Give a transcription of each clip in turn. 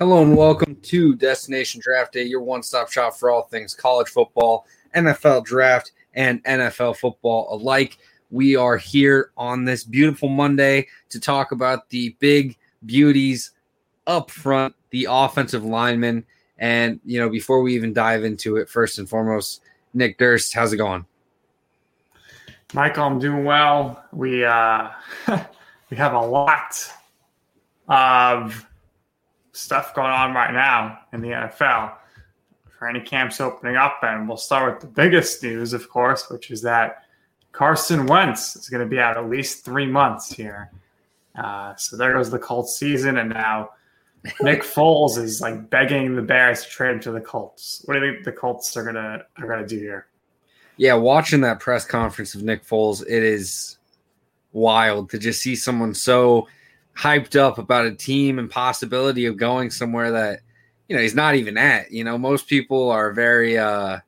Hello and welcome to Destination Draft Day, your one stop shop for all things college football, NFL draft, and NFL football alike. We are here on this beautiful Monday to talk about the big beauties up front, the offensive linemen. And, you know, before we even dive into it, first and foremost, Nick Durst, how's it going? Michael, I'm doing well. We uh, we have a lot of stuff going on right now in the NFL. Training camps opening up, and we'll start with the biggest news, of course, which is that Carson Wentz is going to be out at least three months here. Uh, so there goes the Colts season, and now Nick Foles is like begging the Bears to trade him to the Colts. What do you think the Colts are gonna are gonna do here? Yeah, watching that press conference of Nick Foles, it is wild to just see someone so hyped up about a team and possibility of going somewhere that you know he's not even at. You know, most people are very uh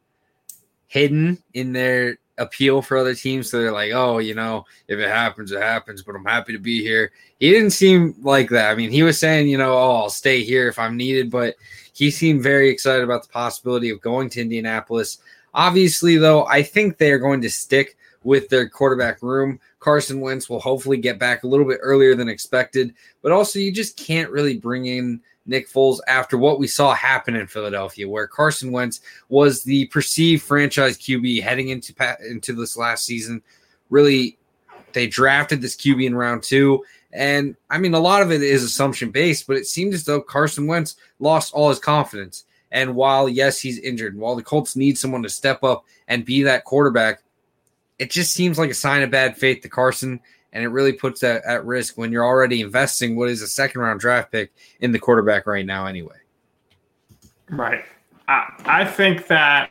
hidden in their appeal for other teams. So they're like, oh, you know, if it happens, it happens, but I'm happy to be here. He didn't seem like that. I mean, he was saying, you know, oh, I'll stay here if I'm needed, but he seemed very excited about the possibility of going to Indianapolis. Obviously, though, I think they are going to stick with their quarterback room. Carson Wentz will hopefully get back a little bit earlier than expected, but also you just can't really bring in Nick Foles after what we saw happen in Philadelphia, where Carson Wentz was the perceived franchise QB heading into into this last season. Really, they drafted this QB in round two, and I mean a lot of it is assumption based, but it seemed as though Carson Wentz lost all his confidence. And while yes, he's injured, while the Colts need someone to step up and be that quarterback, it just seems like a sign of bad faith to Carson, and it really puts that at risk when you're already investing what is a second round draft pick in the quarterback right now, anyway. Right. I, I think that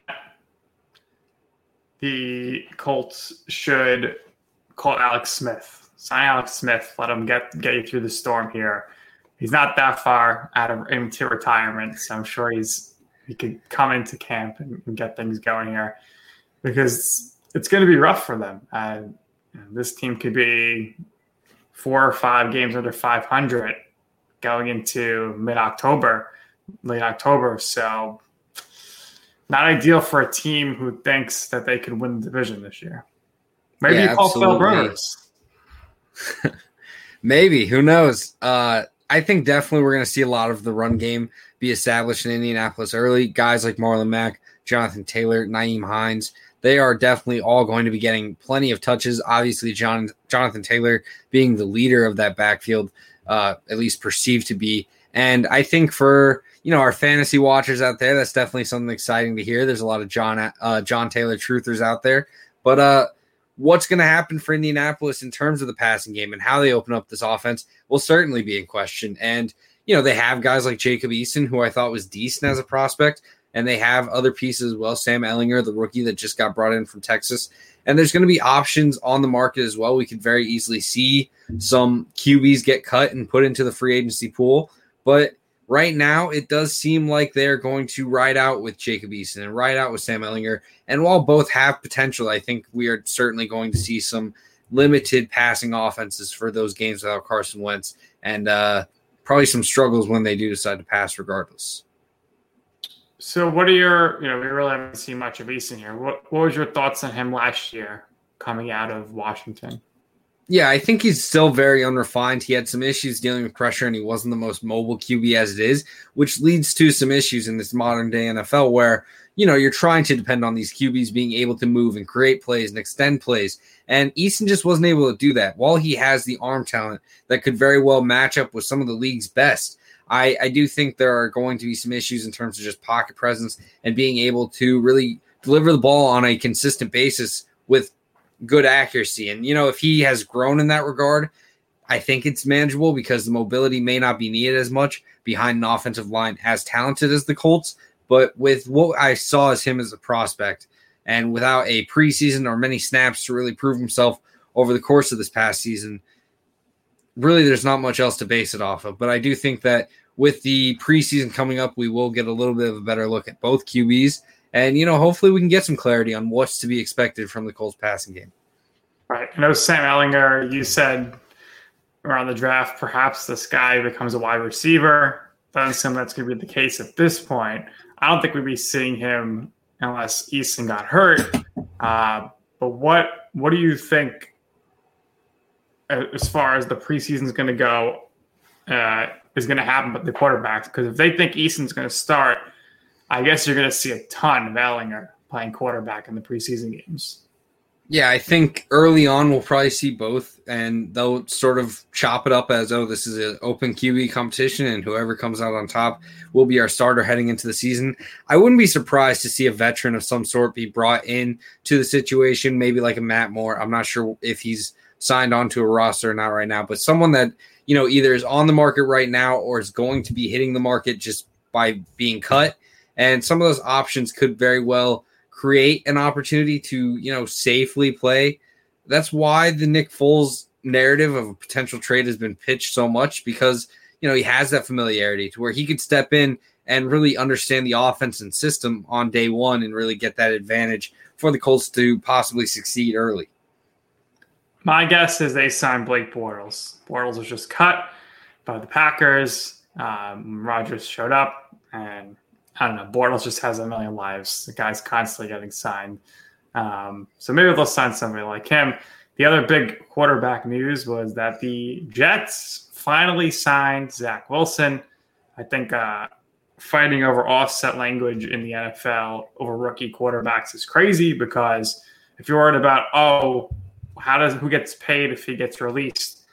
the Colts should call Alex Smith. Sign Alex Smith. Let him get get you through the storm here. He's not that far out of into retirement, so I'm sure he's he could come into camp and, and get things going here because it's going to be rough for them. Uh, this team could be four or five games under 500 going into mid October, late October. So, not ideal for a team who thinks that they can win the division this year. Maybe Yeah, you call Phil. Rivers. Maybe who knows? Uh, I think definitely we're going to see a lot of the run game be established in Indianapolis early. Guys like Marlon Mack, Jonathan Taylor, Nyheim Hines, they are definitely all going to be getting plenty of touches. Obviously, John Jonathan Taylor being the leader of that backfield, uh, at least perceived to be. And I think for you know our fantasy watchers out there, that's definitely something exciting to hear. There's a lot of John uh, John Taylor truthers out there, but uh, what's going to happen for Indianapolis in terms of the passing game and how they open up this offense will certainly be in question. And, you know, they have guys like Jacob Eason, who I thought was decent as a prospect, and they have other pieces as well. Sam Ehlinger, the rookie that just got brought in from Texas. And there's going to be options on the market as well. We could very easily see some QBs get cut and put into the free agency pool. But right now it does seem like they're going to ride out with Jacob Eason and ride out with Sam Ehlinger. And while both have potential, I think we are certainly going to see some limited passing offenses for those games without Carson Wentz and uh, probably some struggles when they do decide to pass regardless. So, what are your, you know, we really haven't seen much of Eason here. What, what was your thoughts on him last year coming out of Washington? Yeah, I think he's still very unrefined. He had some issues dealing with pressure, and he wasn't the most mobile QB as it is, which leads to some issues in this modern day NFL where, you know, you're trying to depend on these QBs being able to move and create plays and extend plays. And Eason just wasn't able to do that. While he has the arm talent that could very well match up with some of the league's best, I, I do think there are going to be some issues in terms of just pocket presence and being able to really deliver the ball on a consistent basis with good accuracy. And, you know, if he has grown in that regard, I think it's manageable because the mobility may not be needed as much behind an offensive line as talented as the Colts. But with what I saw as him as a prospect, and without a preseason or many snaps to really prove himself over the course of this past season, really there's not much else to base it off of. But I do think that with the preseason coming up, we will get a little bit of a better look at both QBs and, you know, hopefully we can get some clarity on what's to be expected from the Colts passing game. Right. I know Sam Ehlinger, you said around the draft, perhaps this guy becomes a wide receiver. Doesn't seem that's going to be the case at this point. I don't think we'd be seeing him unless Eason got hurt. Uh, but what what do you think as far as the preseason is going to go uh, is going to happen with the quarterbacks? Because if they think Eason's going to start – I guess you're going to see a ton of Ehlinger playing quarterback in the preseason games. Yeah, I think early on we'll probably see both, and they'll sort of chop it up as oh, this is an open QB competition, and whoever comes out on top will be our starter heading into the season. I wouldn't be surprised to see a veteran of some sort be brought in to the situation, maybe like a Matt Moore. I'm not sure if he's signed onto a roster or not right now, but someone that you know either is on the market right now or is going to be hitting the market just by being cut and some of those options could very well create an opportunity to you know safely play. That's why the Nick Foles narrative of a potential trade has been pitched so much because you know he has that familiarity to where he could step in and really understand the offense and system on day one and really get that advantage for the Colts to possibly succeed early. My guess is they signed Blake Bortles. Bortles was just cut by the Packers. Um, Rodgers showed up and I don't know. Bortles just has a million lives. The guy's constantly getting signed. Um, so maybe they'll sign somebody like him. The other big quarterback news was that the Jets finally signed Zach Wilson. I think uh, fighting over offset language in the NFL over rookie quarterbacks is crazy because if you're worried about oh, how does who gets paid if he gets released,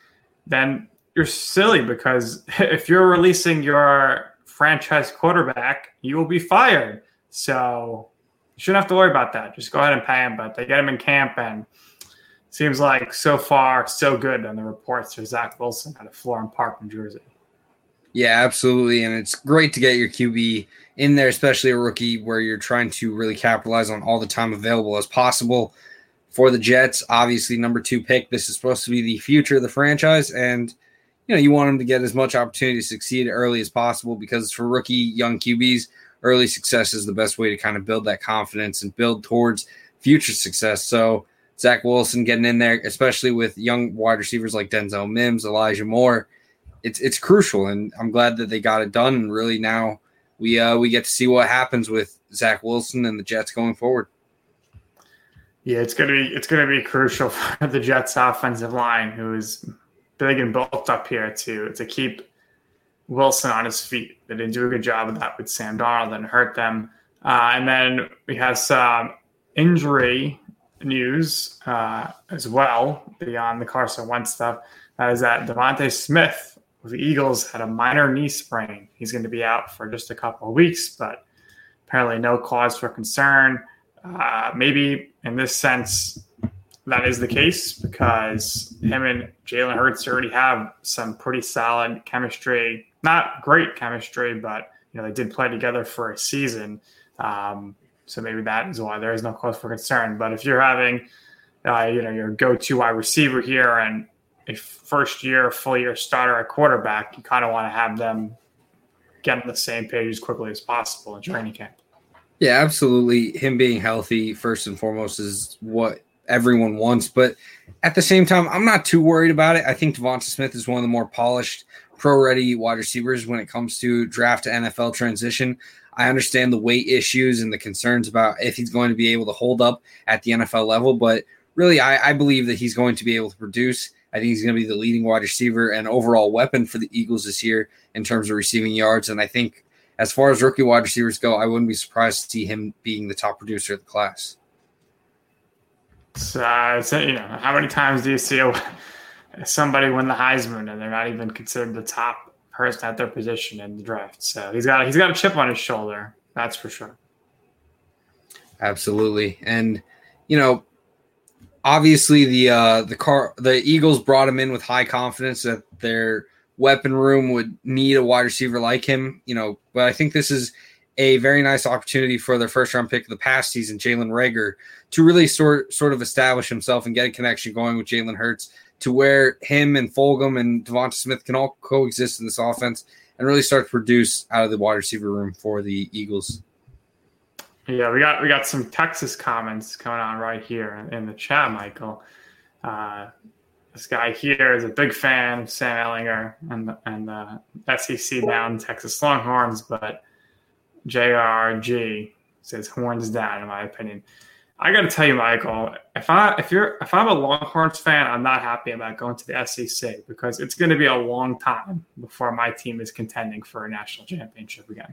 then you're silly because if you're releasing your franchise quarterback, you will be fired. So you shouldn't have to worry about that. Just go ahead and pay him. But they get him in camp, and seems like so far so good on the reports for Zach Wilson out of Florham Park, New Jersey. Yeah, absolutely. And it's great to get your QB in there, especially a rookie where you're trying to really capitalize on all the time available as possible for the Jets. Obviously, number two pick. This is supposed to be the future of the franchise. And you know, you want them to get as much opportunity to succeed early as possible because for rookie young QBs, early success is the best way to kind of build that confidence and build towards future success. So Zach Wilson getting in there, especially with young wide receivers like Denzel Mims, Elijah Moore, it's it's crucial, and I'm glad that they got it done. And really now we uh, we get to see what happens with Zach Wilson and the Jets going forward. Yeah, it's gonna be it's gonna be crucial for the Jets offensive line, who is big and built up here to to keep Wilson on his feet. They didn't do a good job of that with Sam Darnold and hurt them. Uh, and then we have some injury news uh, as well beyond the Carson Wentz stuff. That is that DeVonta Smith of the Eagles had a minor knee sprain. He's going to be out for just a couple of weeks, but apparently no cause for concern. Uh, maybe in this sense, that is the case because him and Jalen Hurts already have some pretty solid chemistry. Not great chemistry, but you know they did play together for a season. Um, so maybe that is why there is no cause for concern. But if you're having, uh, you know, your go-to wide receiver here and a first-year, full-year starter at quarterback, you kind of want to have them get on the same page as quickly as possible in training camp. Yeah, absolutely. Him being healthy, first and foremost, is what everyone wants. But at the same time, I'm not too worried about it. I think Devonta Smith is one of the more polished, pro ready wide receivers when it comes to draft to NFL transition. I understand the weight issues and the concerns about if he's going to be able to hold up at the NFL level, but really, I, I believe that he's going to be able to produce. I think he's going to be the leading wide receiver and overall weapon for the Eagles this year in terms of receiving yards. And I think as far as rookie wide receivers go, I wouldn't be surprised to see him being the top producer of the class. So, uh, so you know, how many times do you see a, somebody win the Heisman and they're not even considered the top person at their position in the draft? So he's got he's got a chip on his shoulder, that's for sure. Absolutely, and you know, obviously the uh, the car the Eagles brought him in with high confidence that their weapon room would need a wide receiver like him. You know, but I think this is a very nice opportunity for their first round pick of the past season, Jalen Reagor, to really sort sort of establish himself and get a connection going with Jalen Hurts to where him and Fulgham and Devonta Smith can all coexist in this offense and really start to produce out of the wide receiver room for the Eagles. Yeah, we got we got some Texas comments coming on right here in the chat, Michael. Uh, this guy here is a big fan of Sam Ehlinger and and uh, the SEC bound Texas Longhorns, but JRG says horns down, in my opinion. I got to tell you, Michael, if I if you're if I'm a Longhorns fan, I'm not happy about going to the SEC because it's going to be a long time before my team is contending for a national championship again.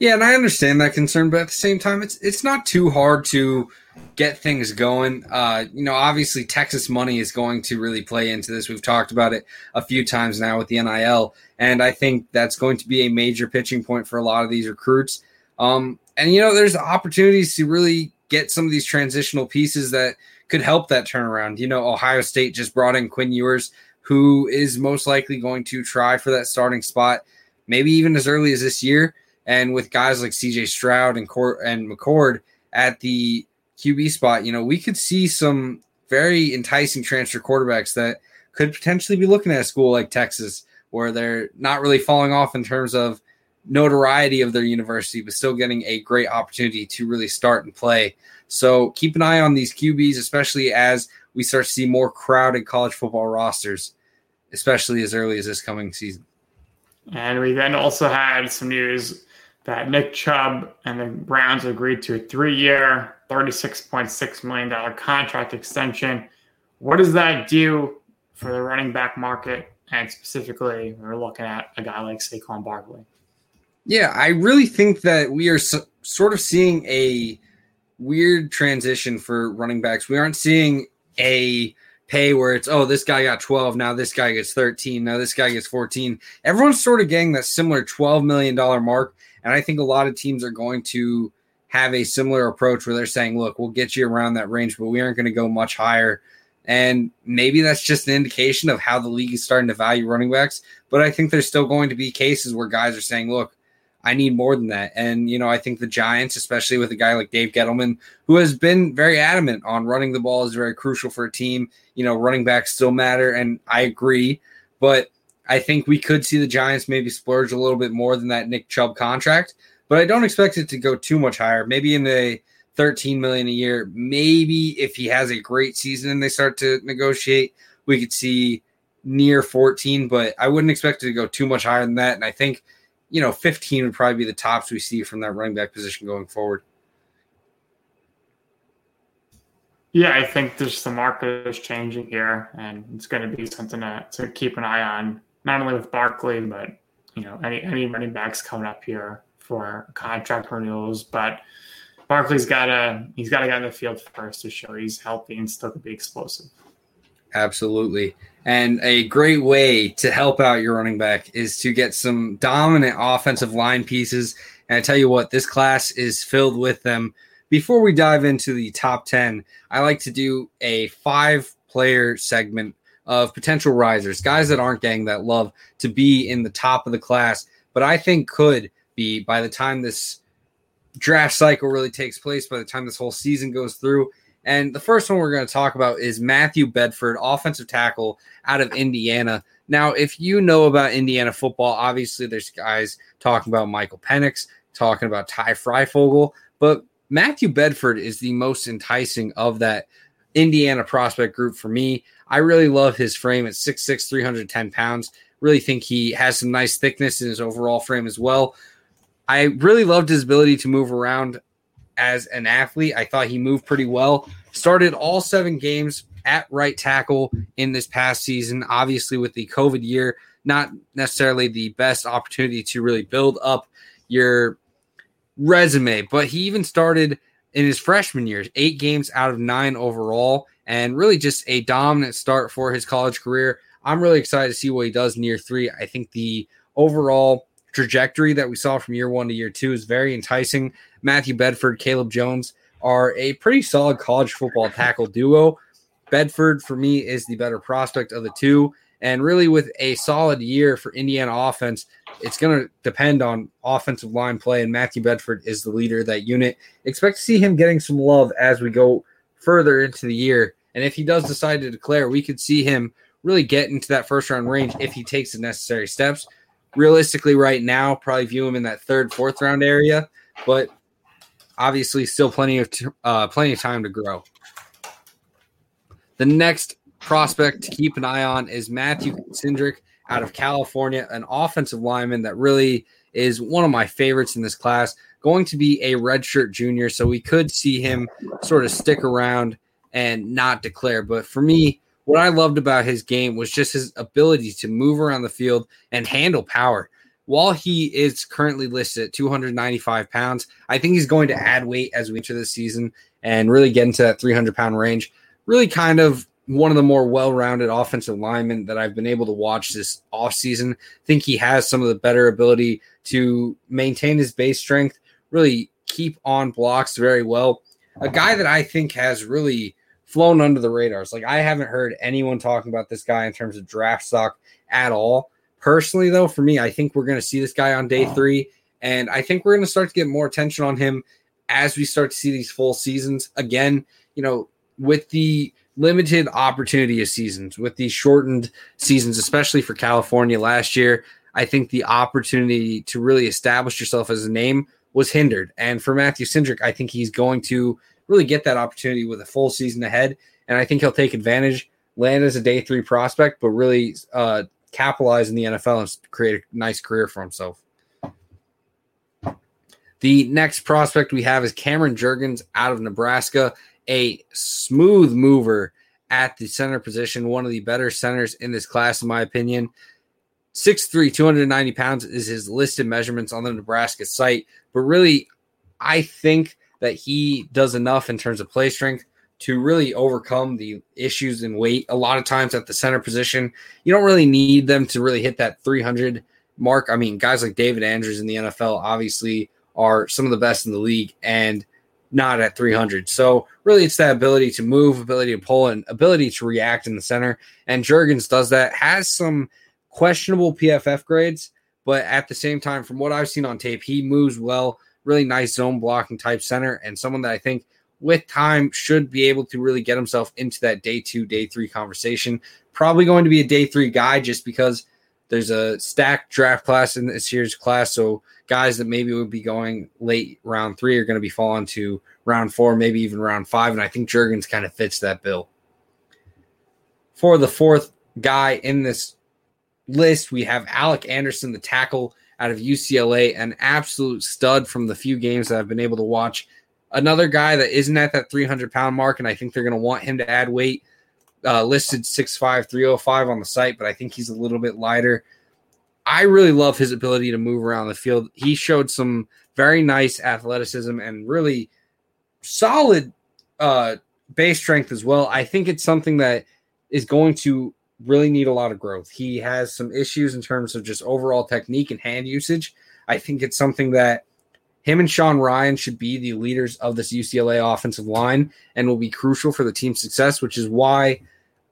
Yeah, and I understand that concern, but at the same time, it's it's not too hard to get things going. Uh, you know, obviously Texas money is going to really play into this. We've talked about it a few times now with the NIL, and I think that's going to be a major pitching point for a lot of these recruits. Um, and you know, there's opportunities to really get some of these transitional pieces that could help that turnaround. You know, Ohio State just brought in Quinn Ewers, who is most likely going to try for that starting spot, maybe even as early as this year. And with guys like CJ Stroud and Cor- and McCord at the QB spot, you know, we could see some very enticing transfer quarterbacks that could potentially be looking at a school like Texas, where they're not really falling off in terms of notoriety of their university, but still getting a great opportunity to really start and play. So keep an eye on these QBs, especially as we start to see more crowded college football rosters, especially as early as this coming season. And we then also had some news that Nick Chubb and the Browns agreed to a three year, $36.6 million contract extension. What does that do for the running back market? And specifically, we're looking at a guy like Saquon Barkley. Yeah, I really think that we are so, sort of seeing a weird transition for running backs. We aren't seeing a pay where it's oh this guy got 12 now this guy gets 13 now this guy gets 14 everyone's sort of getting that similar 12 million dollar mark and i think a lot of teams are going to have a similar approach where they're saying look we'll get you around that range but we aren't going to go much higher and maybe that's just an indication of how the league is starting to value running backs but i think there's still going to be cases where guys are saying look I need more than that. And, you know, I think the Giants, especially with a guy like Dave Gettleman, who has been very adamant on running the ball is very crucial for a team. You know, running backs still matter. And I agree. But I think we could see the Giants maybe splurge a little bit more than that Nick Chubb contract. But I don't expect it to go too much higher. Maybe in the 13 million a year. Maybe if he has a great season and they start to negotiate, we could see near 14. But I wouldn't expect it to go too much higher than that. And I think – you know, 15 would probably be the tops we see from that running back position going forward. Yeah, I think just the market is changing here, and it's going to be something to, to keep an eye on, not only with Barkley, but you know, any any running backs coming up here for contract renewals. But Barkley's got to he's got to get in the field first to show he's healthy and still could be explosive. Absolutely. And a great way to help out your running back is to get some dominant offensive line pieces. And I tell you what, this class is filled with them. Before we dive into the top 10, I like to do a five player segment of potential risers, guys that aren't getting that love to be in the top of the class, but I think could be by the time this draft cycle really takes place, by the time this whole season goes through, and the first one we're going to talk about is Matthew Bedford, offensive tackle out of Indiana. Now, if you know about Indiana football, obviously there's guys talking about Michael Penix, talking about Ty Fryfogle, but Matthew Bedford is the most enticing of that Indiana prospect group for me. I really love his frame at 6'6, 310 pounds. Really think he has some nice thickness in his overall frame as well. I really loved his ability to move around as an athlete. I thought he moved pretty well. Started all seven games at right tackle in this past season. Obviously, with the COVID year, not necessarily the best opportunity to really build up your resume, but he even started in his freshman years, eight games out of nine overall, and really just a dominant start for his college career. I'm really excited to see what he does in year three. I think the overall trajectory that we saw from year one to year two is very enticing. Matthew Bedford, Caleb Jones are a pretty solid college football tackle duo. Bedford, for me, is the better prospect of the two. And really, with a solid year for Indiana offense, it's going to depend on offensive line play. And Matthew Bedford is the leader of that unit. Expect to see him getting some love as we go further into the year. And if he does decide to declare, we could see him really get into that first round range if he takes the necessary steps. Realistically, right now, probably view him in that third, fourth round area, but obviously, still plenty of t- uh, plenty of time to grow. The next prospect to keep an eye on is Matthew Cindric out of California, an offensive lineman that really is one of my favorites in this class. Going to be a redshirt junior, so we could see him sort of stick around and not declare. But for me, what I loved about his game was just his ability to move around the field and handle power. While he is currently listed at 295 pounds, I think he's going to add weight as we enter this season and really get into that 300 pound range. Really kind of one of the more well-rounded offensive linemen that I've been able to watch this offseason. think he has some of the better ability to maintain his base strength, really keep on blocks very well. A guy that I think has really flown under the radars. Like I haven't heard anyone talking about this guy in terms of draft stock at all. Personally, though, for me, I think we're going to see this guy on day three, and I think we're going to start to get more attention on him as we start to see these full seasons. Again, you know, with the limited opportunity of seasons, with these shortened seasons, especially for California last year, I think the opportunity to really establish yourself as a name was hindered. And for Matthew Cindric, I think he's going to really get that opportunity with a full season ahead. And I think he'll take advantage, land as a day three prospect, but really uh, capitalize in the NFL and create a nice career for himself. The next prospect we have is Cameron Jurgens out of Nebraska a smooth mover at the center position, one of the better centers in this class, in my opinion. 6'3, 290 pounds is his listed measurements on the Nebraska site. But really, I think that he does enough in terms of play strength to really overcome the issues in weight. A lot of times at the center position, you don't really need them to really hit that 300 mark. I mean, guys like David Andrews in the NFL obviously are some of the best in the league. And not at 300. So really, it's that ability to move, ability to pull, and ability to react in the center. And Jurgens does that. Has some questionable PFF grades, but at the same time, from what I've seen on tape, he moves well. Really nice zone blocking type center, and someone that I think with time should be able to really get himself into that day two, day three conversation. Probably going to be a day three guy just because there's a stacked draft class in this year's class. So guys that maybe would be going late round three are going to be falling to round four, maybe even round five. And I think Jurgens kind of fits that bill. For the fourth guy in this list, we have Alec Anderson, the tackle out of UCLA, an absolute stud from the few games that I've been able to watch. Another guy that isn't at that 300 pound mark, and I think they're going to want him to add weight. Uh, listed 6'5, 305 on the site, but I think he's a little bit lighter. I really love his ability to move around the field. He showed some very nice athleticism and really solid uh, base strength as well. I think it's something that is going to really need a lot of growth. He has some issues in terms of just overall technique and hand usage. I think it's something that him and Sean Rhyan should be the leaders of this UCLA offensive line and will be crucial for the team's success, which is why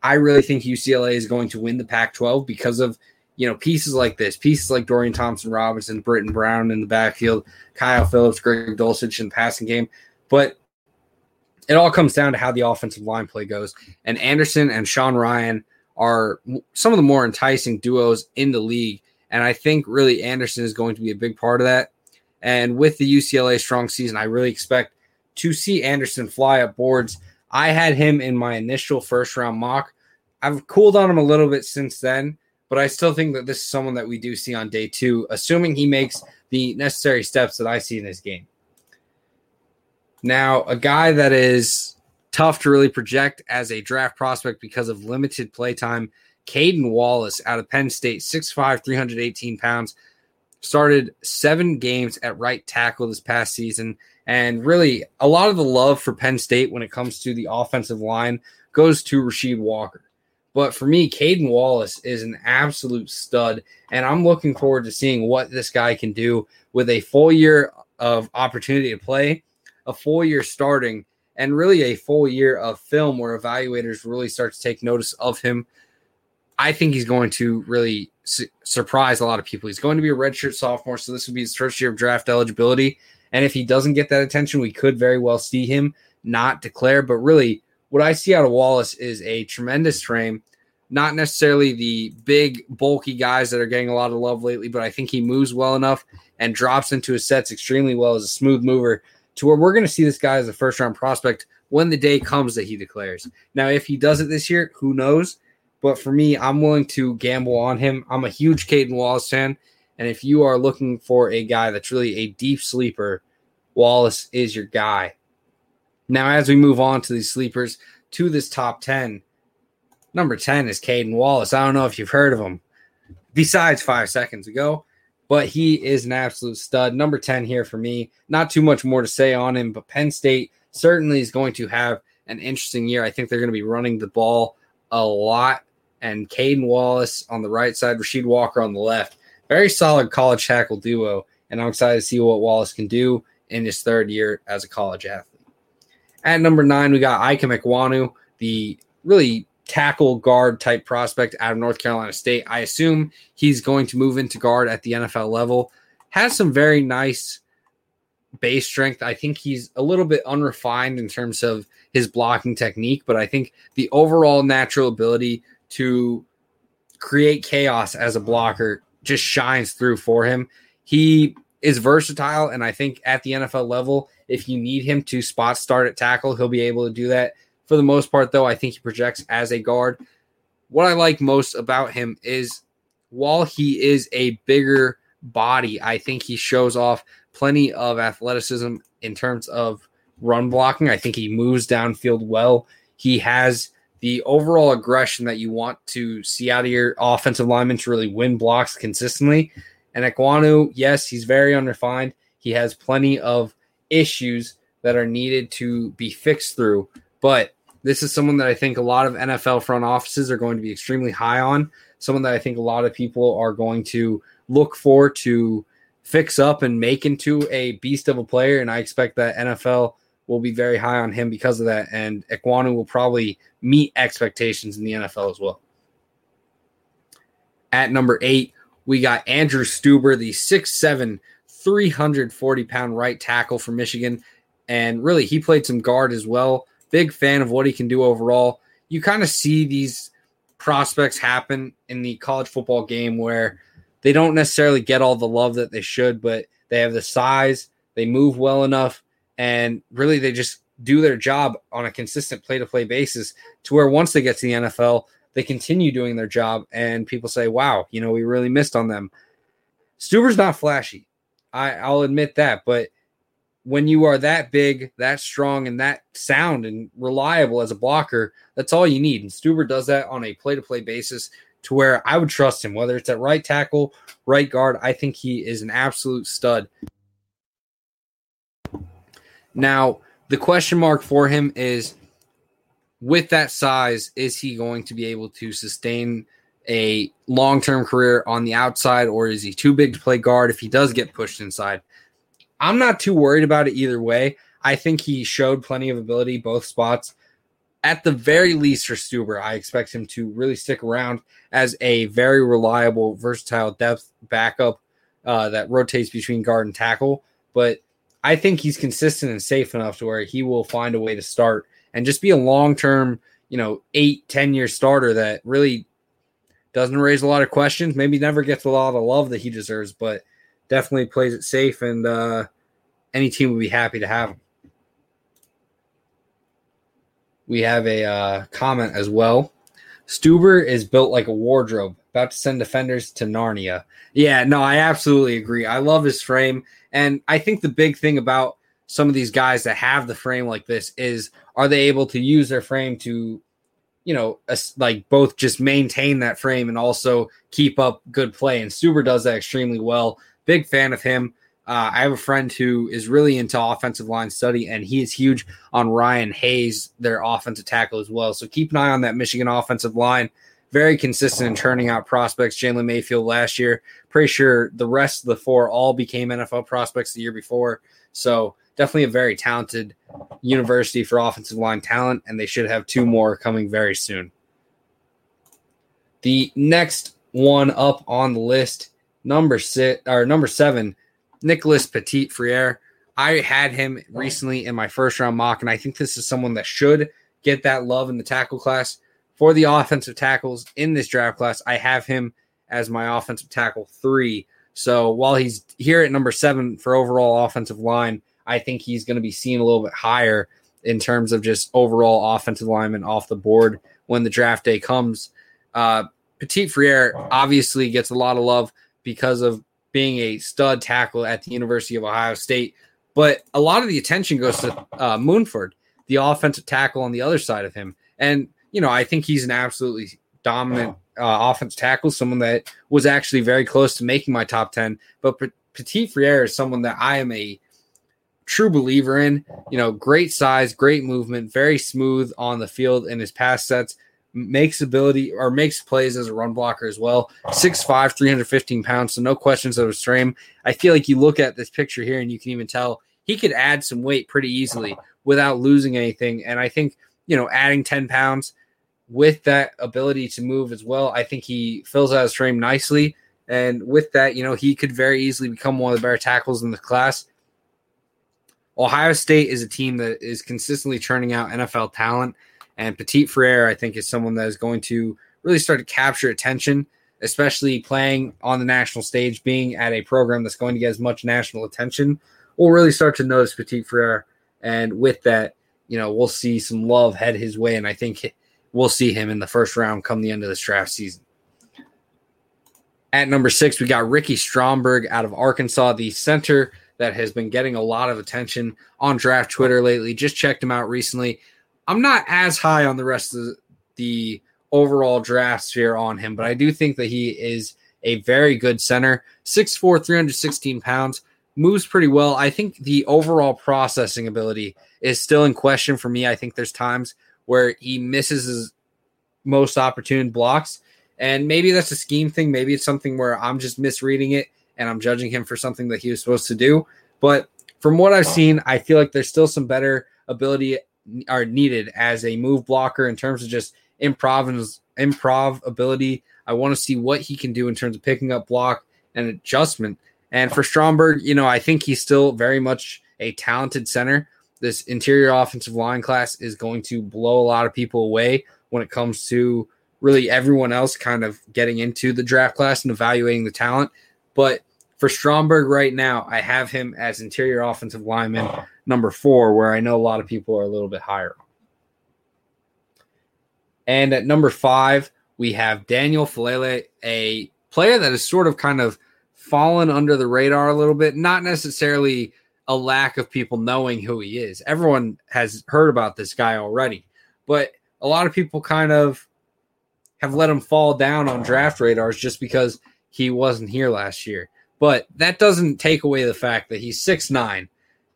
I really think UCLA is going to win the Pac 12 because of you know, pieces like this, pieces like Dorian Thompson Robinson, Brittain Brown in the backfield, Kyle Phillips, Greg Dulcich in the passing game. But it all comes down to how the offensive line play goes. And Anderson and Sean Rhyan are some of the more enticing duos in the league. And I think really Anderson is going to be a big part of that. And with the UCLA strong season, I really expect to see Anderson fly up boards. I had him in my initial first round mock. I've cooled on him a little bit since then, but I still think that this is someone that we do see on day two, assuming he makes the necessary steps that I see in his game. Now, a guy that is tough to really project as a draft prospect because of limited play time. Caedan Wallace out of Penn State, 6'5, 318 pounds, started seven games at right tackle this past season. And really, a lot of the love for Penn State when it comes to the offensive line goes to Rasheed Walker. But for me, Caedan Wallace is an absolute stud. And I'm looking forward to seeing what this guy can do with a full year of opportunity to play, a full year starting, and really a full year of film where evaluators really start to take notice of him. I think he's going to really su- surprise a lot of people. He's going to be a redshirt sophomore, so this would be his first year of draft eligibility. And if he doesn't get that attention, we could very well see him not declare. But really, what I see out of Wallace is a tremendous frame, not necessarily the big, bulky guys that are getting a lot of love lately, but I think he moves well enough and drops into his sets extremely well as a smooth mover to where we're going to see this guy as a first round prospect when the day comes that he declares. Now, if he does it this year, who knows? But for me, I'm willing to gamble on him. I'm a huge Caedan Wallace fan. And if you are looking for a guy that's really a deep sleeper, Wallace is your guy. Now, as we move on to these sleepers to this top 10, number 10 is Caedan Wallace. I don't know if you've heard of him besides five seconds ago but he is an absolute stud. Number 10 here for me. Not too much more to say on him, but Penn State certainly is going to have an interesting year. I think they're going to be running the ball a lot. And Caedan Wallace on the right side, Rasheed Walker on the left. Very solid college tackle duo. And I'm excited to see what Wallace can do in his third year as a college athlete. At number nine, we got Ikem Ekwonu, the really tackle guard type prospect out of North Carolina State. I assume he's going to move into guard at the NFL level. Has some very nice base strength. I think he's a little bit unrefined in terms of his blocking technique, but I think the overall natural ability to create chaos as a blocker just shines through for him. He is versatile, and I think at the NFL level, if you need him to spot start at tackle, he'll be able to do that for the most part, though, I think he projects as a guard. What I like most about him is while he is a bigger body, I think he shows off plenty of athleticism in terms of run blocking. I think he moves downfield well. He has the overall aggression that you want to see out of your offensive lineman to really win blocks consistently. And Ekwonu, yes, he's very unrefined. He has plenty of issues that are needed to be fixed through, but this is someone that I think a lot of NFL front offices are going to be extremely high on. Someone that I think a lot of people are going to look for to fix up and make into a beast of a player. And I expect that NFL will be very high on him because of that. And Ekwonu will probably meet expectations in the NFL as well. At number eight, we got Andrew Stueber, the 6'7, 340 pound right tackle for Michigan. And really, he played some guard as well. Big fan of what he can do overall. You kind of see these prospects happen in the college football game where they don't necessarily get all the love that they should, but they have the size, they move well enough, and really they just do their job on a consistent play to play basis to where once they get to the NFL, they continue doing their job and people say, wow, you know, we really missed on them. Stueber's not flashy. I, I'll admit that, but when you are that big, that strong, and that sound and reliable as a blocker, that's all you need. And Stueber does that on a play to play basis to where I would trust him, whether it's at right tackle, right guard. I think he is an absolute stud. Now, the question mark for him is with that size, is he going to be able to sustain a long term career on the outside, or is he too big to play guard if he does get pushed inside? I'm not too worried about it either way. I think he showed plenty of ability both spots. At the very least for Stueber, I expect him to really stick around as a very reliable, versatile depth backup uh, that rotates between guard and tackle. But I think he's consistent and safe enough to where he will find a way to start and just be a long term, you know, eight, 10 year starter that really doesn't raise a lot of questions, maybe never gets a lot of love that he deserves, but definitely plays it safe. And uh, any team would be happy to have him. We have a uh, comment as well. Stueber is built like a wardrobe, about to send defenders to Narnia. Yeah, no, I absolutely agree. I love his frame. And I think the big thing about some of these guys that have the frame like this is are they able to use their frame to you know like both just maintain that frame and also keep up good play and Stueber does that extremely well big fan of him uh, I have a friend who is really into offensive line study, and he is huge on Ryan Hayes, their offensive tackle as well. So keep an eye on that Michigan offensive line. Very consistent in turning out prospects. Jalen Mayfield last year. Pretty sure the rest of the four all became NFL prospects the year before. So definitely a very talented university for offensive line talent, and they should have two more coming very soon. The next one up on the list, number six or number seven, Nicholas Petit Frere. I had him recently in my first round mock, and I think this is someone that should get that love in the tackle class. For the offensive tackles in this draft class, I have him as my offensive tackle three. So while he's here at number seven for overall offensive line, I think he's going to be seen a little bit higher in terms of just overall offensive lineman off the board when the draft day comes. Uh, Petit Frere obviously gets a lot of love because of being a stud tackle at the University of Ohio State. But a lot of the attention goes to uh, Munford, the offensive tackle on the other side of him. And, you know, I think he's an absolutely dominant uh, offensive tackle, someone that was actually very close to making my top 10. But Petit Frere is someone that I am a true believer in. You know, great size, great movement, very smooth on the field in his pass sets makes ability or makes plays as a run blocker as well. 6'5, 315 pounds, so no questions of his frame. I feel like you look at this picture here and you can even tell he could add some weight pretty easily without losing anything. And I think, you know, adding 10 pounds with that ability to move as well, I think he fills out his frame nicely. And with that, you know, he could very easily become one of the better tackles in the class. Ohio State is a team that is consistently churning out NFL talent. And Petit Frere, I think, is someone that is going to really start to capture attention, especially playing on the national stage, being at a program that's going to get as much national attention. We'll really start to notice Petit Frere. And with that, you know, we'll see some love head his way. And I think we'll see him in the first round come the end of this draft season. At number six, we got Ricky Stromberg out of Arkansas, the center that has been getting a lot of attention on draft Twitter lately. Just checked him out recently. I'm not as high on the rest of the overall draft sphere on him, but I do think that he is a very good center. 6'4, 316 pounds, moves pretty well. I think the overall processing ability is still in question for me. I think there's times where he misses his most opportune blocks. And maybe that's a scheme thing. Maybe it's something where I'm just misreading it and I'm judging him for something that he was supposed to do. But from what I've seen, I feel like there's still some better ability are needed as a move blocker in terms of just improv and improv ability. I want to see what he can do in terms of picking up block and adjustment. And for Stromberg, you know, I think he's still very much a talented center. This interior offensive line class is going to blow a lot of people away when it comes to really everyone else kind of getting into the draft class and evaluating the talent. But for Stromberg right now, I have him as interior offensive lineman number four, where I know a lot of people are a little bit higher. And at number five, we have Daniel Faalele, a player that has sort of kind of fallen under the radar a little bit, not necessarily a lack of people knowing who he is. Everyone has heard about this guy already, but a lot of people kind of have let him fall down on draft radars just because he wasn't here last year. But that doesn't take away the fact that he's six nine,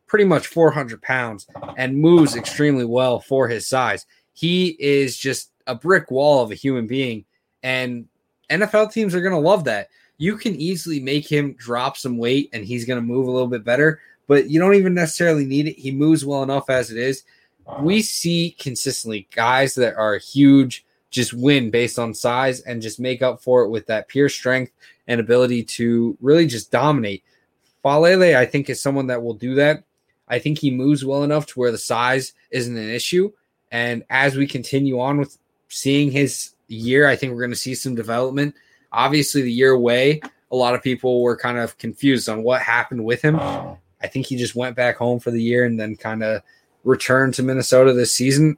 pretty much 400 pounds, and moves extremely well for his size. He is just a brick wall of a human being. And NFL teams are going to love that. You can easily make him drop some weight and he's going to move a little bit better, but you don't even necessarily need it. He moves well enough as it is. We see consistently guys that are huge just win based on size and just make up for it with that pure strength and ability to really just dominate. Faalele, I think, is someone that will do that. I think he moves well enough to where the size isn't an issue. And as we continue on with seeing his year, I think we're going to see some development. Obviously, the year away, a lot of people were kind of confused on what happened with him. I think he just went back home for the year and then kind of returned to Minnesota this season.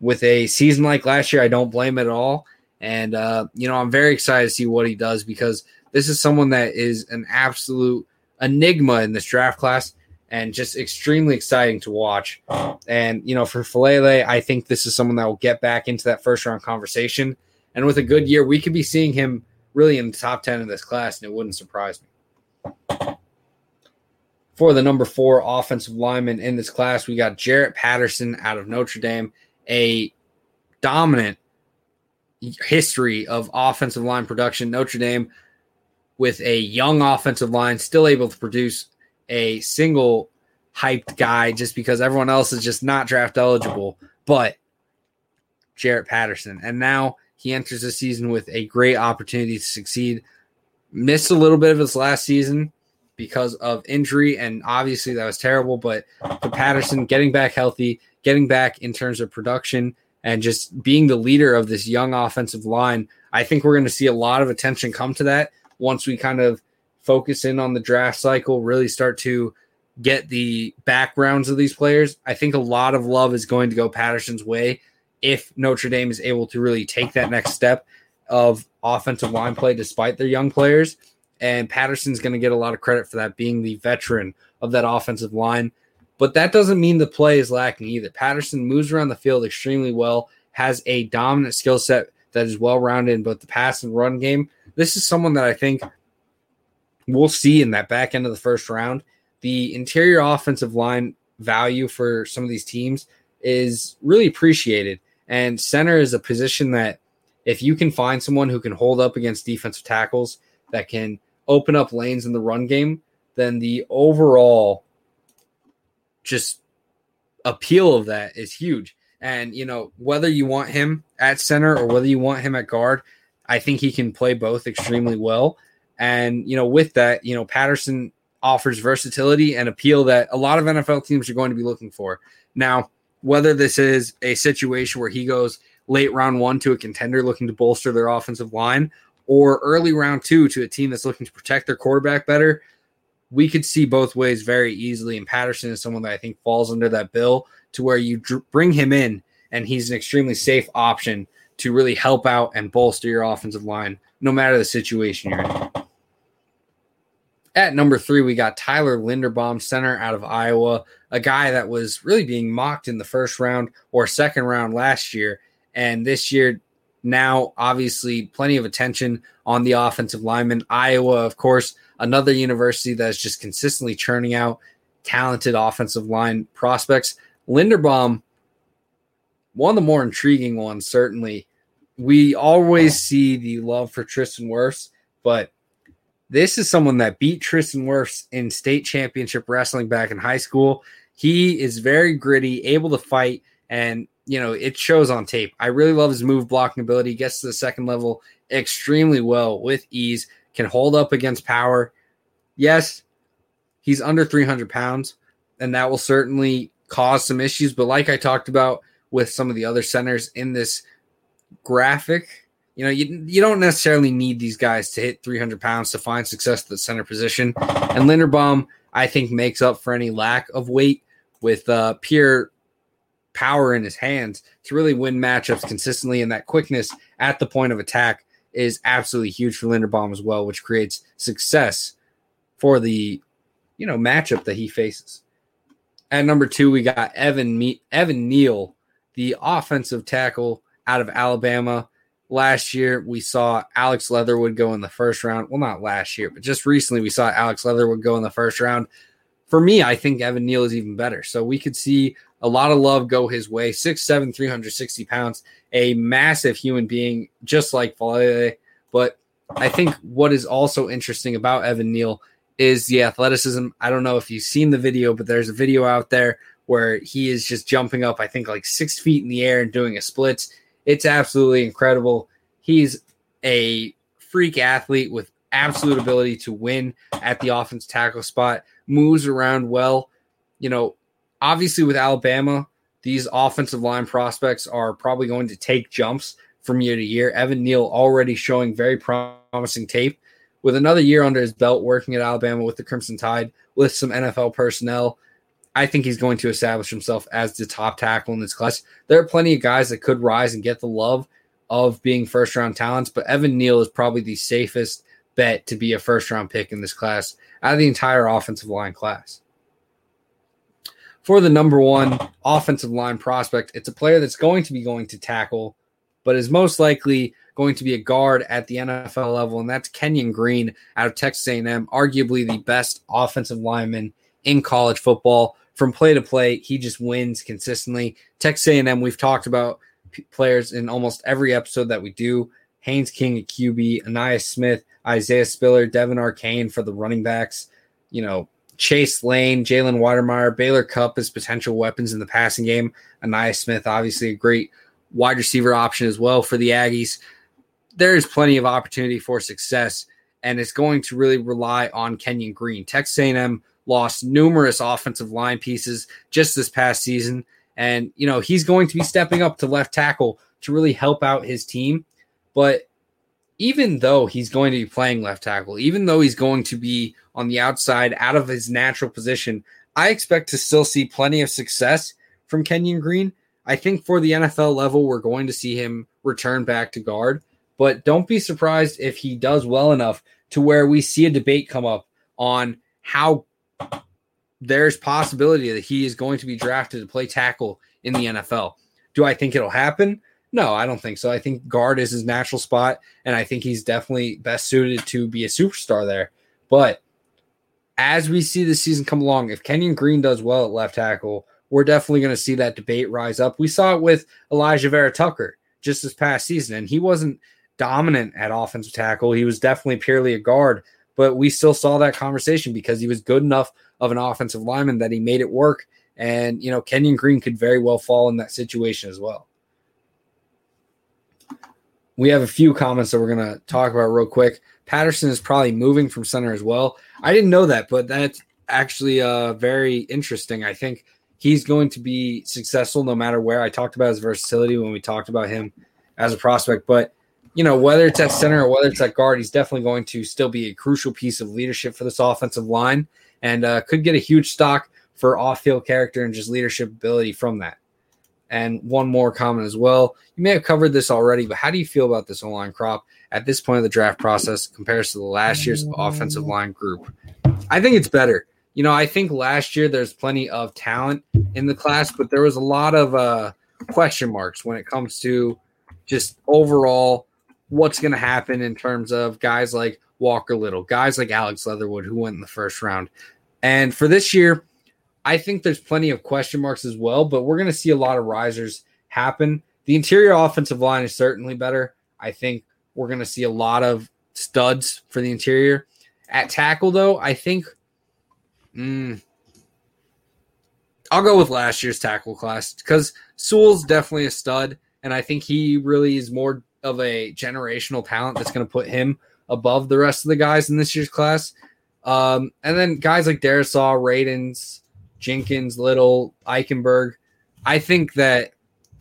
With a season like last year, I don't blame it at all. And, uh, you know, I'm very excited to see what he does because this is someone that is an absolute enigma in this draft class and just extremely exciting to watch. And, you know, for Faalele, I think this is someone that will get back into that first round conversation. And with a good year, we could be seeing him really in the top 10 of this class, and it wouldn't surprise me. For the number four offensive lineman in this class, we got Jarrett Patterson out of Notre Dame, a dominant history of offensive line production. Notre Dame, with a young offensive line, still able to produce a single hyped guy just because everyone else is just not draft eligible. But Jarrett Patterson. And now he enters the season with a great opportunity to succeed. Missed a little bit of his last season because of injury, and obviously that was terrible. But for Patterson, getting back healthy, getting back in terms of production, and just being the leader of this young offensive line, I think we're going to see a lot of attention come to that once we kind of focus in on the draft cycle, really start to get the backgrounds of these players. I think a lot of love is going to go Patterson's way if Notre Dame is able to really take that next step of offensive line play despite their young players. And Patterson's going to get a lot of credit for that, being the veteran of that offensive line. But that doesn't mean the play is lacking either. Patterson moves around the field extremely well, has a dominant skill set that is well rounded in both the pass and run game. This is someone that I think we'll see in that back end of the first round. The interior offensive line value for some of these teams is really appreciated. And center is a position that if you can find someone who can hold up against defensive tackles that can open up lanes in the run game, then the overall just appeal of that is huge. And, you know, whether you want him at center or whether you want him at guard, I think he can play both extremely well. And, you know, with that, you know, Patterson offers versatility and appeal that a lot of NFL teams are going to be looking for. Now, whether this is a situation where he goes late round one to a contender looking to bolster their offensive line or early round two to a team that's looking to protect their quarterback better, we could see both ways very easily. And Patterson is someone that I think falls under that bill to where you dr- bring him in and he's an extremely safe option to really help out and bolster your offensive line no matter the situation you're in. At number three, we got Tyler Linderbaum, center out of Iowa, a guy that was really being mocked in the first round or second round last year. And this year, now obviously plenty of attention on the offensive lineman. Iowa, of course, another university that's just consistently churning out talented offensive line prospects. Linderbaum, one of the more intriguing ones, certainly. We always see the love for Tristan Wirfs, but this is someone that beat Tristan Wirfs in state championship wrestling back in high school. He is very gritty, able to fight, and you know it shows on tape. I really love his move blocking ability. He gets to the second level extremely well with ease. Can hold up against power. Yes, he's under 300 pounds, and that will certainly cause some issues. But like I talked about with some of the other centers in this graphic, you know, you, you don't necessarily need these guys to hit 300 pounds to find success at the center position. And Linderbaum, I think, makes up for any lack of weight with uh, pure power in his hands to really win matchups consistently. And that quickness at the point of attack is absolutely huge for Linderbaum as well, which creates success for the you know matchup that he faces. At number two, we got Evan Me- Evan Neal, the offensive tackle out of Alabama. Last year, we saw Alex Leatherwood go in the first round. Well, not last year, but just recently, we saw Alex Leatherwood go in the first round. For me, I think Evan Neal is even better. So we could see a lot of love go his way. 6'7, 360 pounds, a massive human being, just like Faalele. But I think what is also interesting about Evan Neal is the athleticism. I don't know if you've seen the video, but there's a video out there where he is just jumping up, I think, like six feet in the air and doing a split. it's absolutely incredible. He's a freak athlete with absolute ability to win at the offense tackle spot, moves around well. You know, obviously with Alabama, these offensive line prospects are probably going to take jumps from year to year. Evan Neal already showing very promising tape with another year under his belt working at Alabama with the Crimson Tide with some NFL personnel. I think he's going to establish himself as the top tackle in this class. There are plenty of guys that could rise and get the love of being first round talents, but Evan Neal is probably the safest bet to be a first round pick in this class out of the entire offensive line class. For the number one offensive line prospect, it's a player that's going to be going to tackle, but is most likely going to be a guard at the NFL level, and that's Kenyon Green out of Texas A&M, arguably the best offensive lineman in college football. From play to play, he just wins consistently. Texas A&M, we've talked about players in almost every episode that we do. Haynes King at QB, Ainias Smith, Isaiah Spiller, Devon Achane for the running backs. You know, Chase Lane, Jalen Wydermyer, Baylor Cupp as potential weapons in the passing game. Ainias Smith, obviously a great wide receiver option as well for the Aggies. There is plenty of opportunity for success, and it's going to really rely on Kenyon Green. Texas A&M lost numerous offensive line pieces just this past season, and you know he's going to be stepping up to left tackle to really help out his team. But even though he's going to be playing left tackle, even though he's going to be on the outside out of his natural position, I expect to still see plenty of success from Kenyon Green. I think for the NFL level, we're going to see him return back to guard, but don't be surprised if he does well enough to where we see a debate come up on how there's possibility that he is going to be drafted to play tackle in the NFL. Do I think it'll happen? No, I don't think so. I think guard is his natural spot, and I think he's definitely best suited to be a superstar there. But as we see the season come along, if Kenyon Green does well at left tackle, we're definitely going to see that debate rise up. We saw it with Alijah Vera-Tucker just this past season, and he wasn't dominant at offensive tackle. He was definitely purely a guard, but we still saw that conversation because he was good enough of an offensive lineman that he made it work. And, you know, Kenyon Green could very well fall in that situation as well we have a few comments that we're going to talk about real quick. Patterson is probably moving from center as well. I didn't know that, but that's actually uh, very interesting. I think he's going to be successful no matter where. I talked about his versatility when we talked about him as a prospect, but you know whether it's at center or whether it's at guard, he's definitely going to still be a crucial piece of leadership for this offensive line, and uh, could get a huge stock for off-field character and just leadership ability from that. And one more comment as well. You may have covered this already, but how do you feel about this O line crop at this point of the draft process compared to the last year's offensive line group? I think it's better. You know, I think last year there's plenty of talent in the class, but there was a lot of uh, question marks when it comes to just overall what's going to happen in terms of guys like Walker Little, guys like Alex Leatherwood, who went in the first round. And for this year, I think there's plenty of question marks as well, but we're going to see a lot of risers happen. The interior offensive line is certainly better. I think we're going to see a lot of studs for the interior. At tackle, though, I think mm, I'll go with last year's tackle class because Sewell's definitely a stud, and I think he really is more of a generational talent that's going to put him above the rest of the guys in this year's class. Um, and then guys like Darrisaw, Radunz, Jenkins, Little, Eichenberg. I think that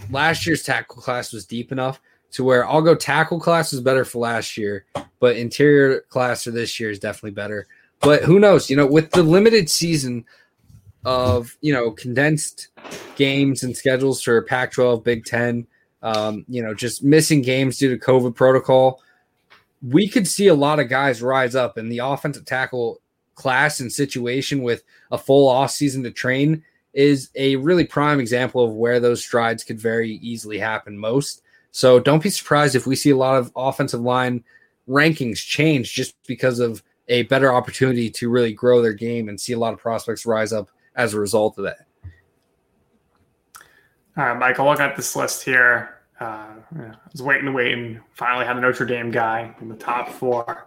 last year's tackle class was deep enough to where I'll go tackle class was better for last year, but interior class for this year is definitely better. But who knows? You know, with the limited season of you know condensed games and schedules for Pac-12, Big Ten, um, you know, just missing games due to COVID protocol, we could see a lot of guys rise up, and the offensive tackle class and situation with a full off season to train is a really prime example of where those strides could very easily happen most. So don't be surprised if we see a lot of offensive line rankings change just because of a better opportunity to really grow their game and see a lot of prospects rise up as a result of that. All right, Michael, look at this list here. Uh, I was waiting and waiting. Finally, had a Notre Dame guy in the top four.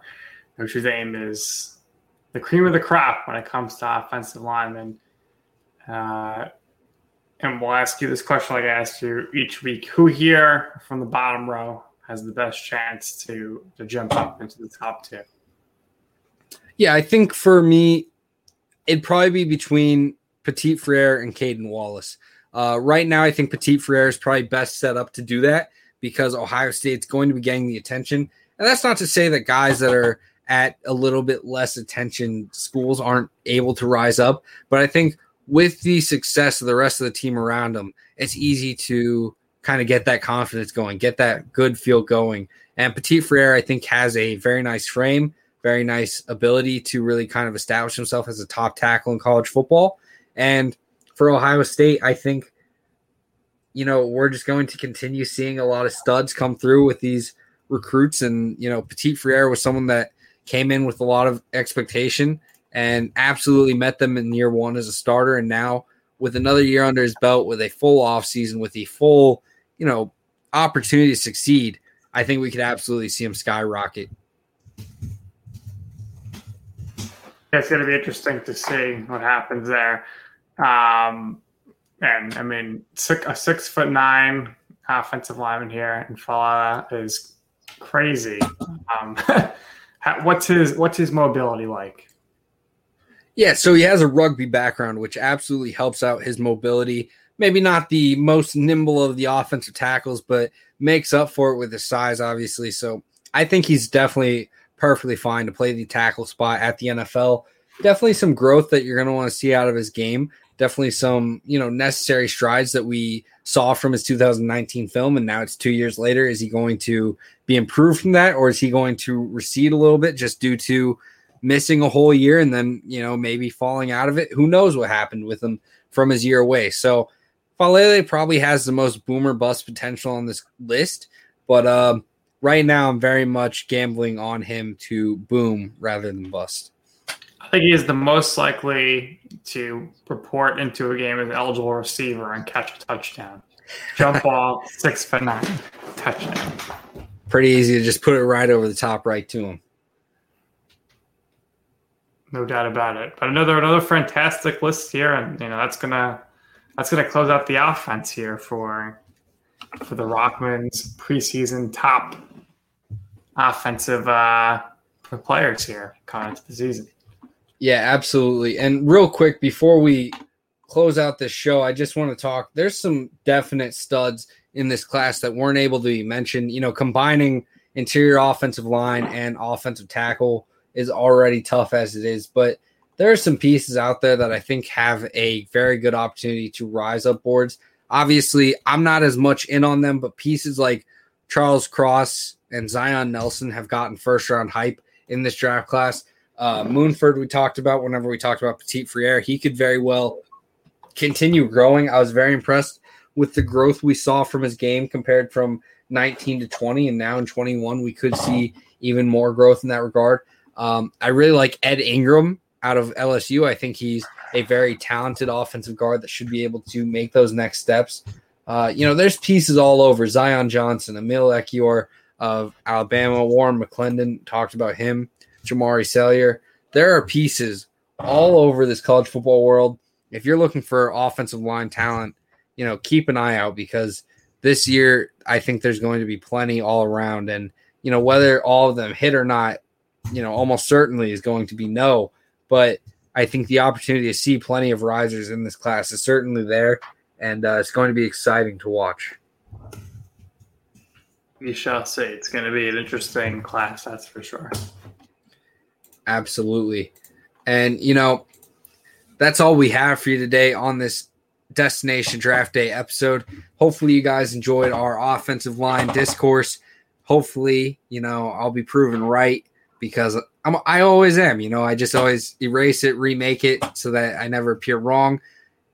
Notre Dame is the cream of the crop when it comes to offensive linemen. Uh, and we'll ask you this question like I asked you each week. Who here from the bottom row has the best chance to to jump up into the top two? Yeah, I think for me, it'd probably be between Petit Frere and Caedan Wallace. Uh, right now, I think Petit Frere is probably best set up to do that because Ohio State's going to be getting the attention. And that's not to say that guys that are at a little bit less attention schools aren't able to rise up. But I think with the success of the rest of the team around them, it's easy to kind of get that confidence going, get that good feel going. And Petit Frere, I think, has a very nice frame, very nice ability to really kind of establish himself as a top tackle in college football. And for Ohio State, I think, you know, we're just going to continue seeing a lot of studs come through with these recruits. And, you know, Petit Frere was someone that came in with a lot of expectation and absolutely met them in year one as a starter. And now with another year under his belt, with a full off season, with a full, you know, opportunity to succeed, I think we could absolutely see him skyrocket. It's going to be interesting to see what happens there. Um, and I mean, six, a six foot nine offensive lineman here in Faalele is crazy. Um, what's his what's his mobility like? Yeah, so he has a rugby background, which absolutely helps out his mobility. Maybe not the most nimble of the offensive tackles, but makes up for it with his size, obviously. So I think he's definitely perfectly fine to play the tackle spot at the NFL. Definitely some growth that you're going to want to see out of his game. Definitely some, you know, necessary strides that we saw from his 2019 film. And now it's two years later. Is he going to be improved from that, or is he going to recede a little bit just due to missing a whole year and then, you know, maybe falling out of it? Who knows what happened with him from his year away? So, Faalele probably has the most boomer bust potential on this list, but um, right now I'm very much gambling on him to boom rather than bust. I think he is the most likely to report into a game as an eligible receiver and catch a touchdown. Jump ball, six foot nine, touchdown. Pretty easy to just put it right over the top right to him. No doubt about it. But another another fantastic list here, and you know that's gonna that's going to close out the offense here for for the Rockman's preseason top offensive uh, players here coming into the season. Yeah, absolutely. And real quick before we close out this show, I just want to talk. There's some definite studs in this class that weren't able to be mentioned. You know, combining interior offensive line and offensive tackle is already tough as it is, but there are some pieces out there that I think have a very good opportunity to rise up boards. Obviously, I'm not as much in on them, but pieces like Charles Cross and Zion Nelson have gotten first round hype in this draft class. Uh, Munford, we talked about whenever we talked about Petit Frere, he could very well continue growing. I was very impressed with the growth we saw from his game compared from 19 to 20, and now in 21, we could see even more growth in that regard. Um, I really like Ed Ingram out of LSU. I think he's a very talented offensive guard that should be able to make those next steps. Uh, you know, there's pieces all over Zion Johnson, Emil Ekiyor of Alabama, Warren McClendon talked about him, Jamaree Salyer There are pieces all over this college football world. If you're looking for offensive line talent, you know, keep an eye out because this year I think there's going to be plenty all around. And, you know, whether all of them hit or not, you know, almost certainly is going to be no but I think the opportunity to see plenty of risers in this class is certainly there, and uh, it's going to be exciting to watch. We shall see. It's going to be an interesting class, that's for sure. Absolutely. And, you know, that's all we have for you today on this Destination Draft Day episode. Hopefully, you guys enjoyed our offensive line discourse. Hopefully, you know, I'll be proven right because I'm, I always am. You know, I just always erase it, remake it so that I never appear wrong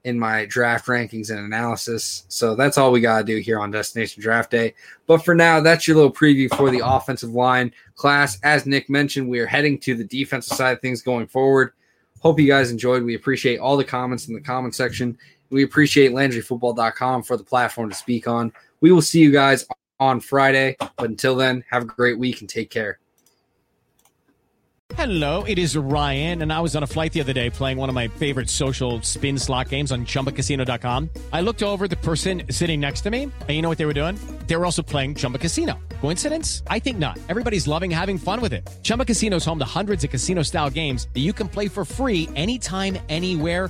in my draft rankings and analysis. So that's all we got to do here on Destination Draft Day. But for now, that's your little preview for the offensive line class. As Nick mentioned, we are heading to the defensive side of things going forward. Hope you guys enjoyed. We appreciate all the comments in the comment section. We appreciate LandryFootball.com for the platform to speak on. We will see you guys on Friday. But until then, have a great week and take care. Hello, it is Ryan, and I was on a flight the other day playing one of my favorite social spin slot games on chumbacasino.com. I looked over the person sitting next to me, and you know what they were doing? They were also playing Chumba Casino. Coincidence? I think not. Everybody's loving having fun with it. Chumba Casino is home to hundreds of casino style games that you can play for free anytime, anywhere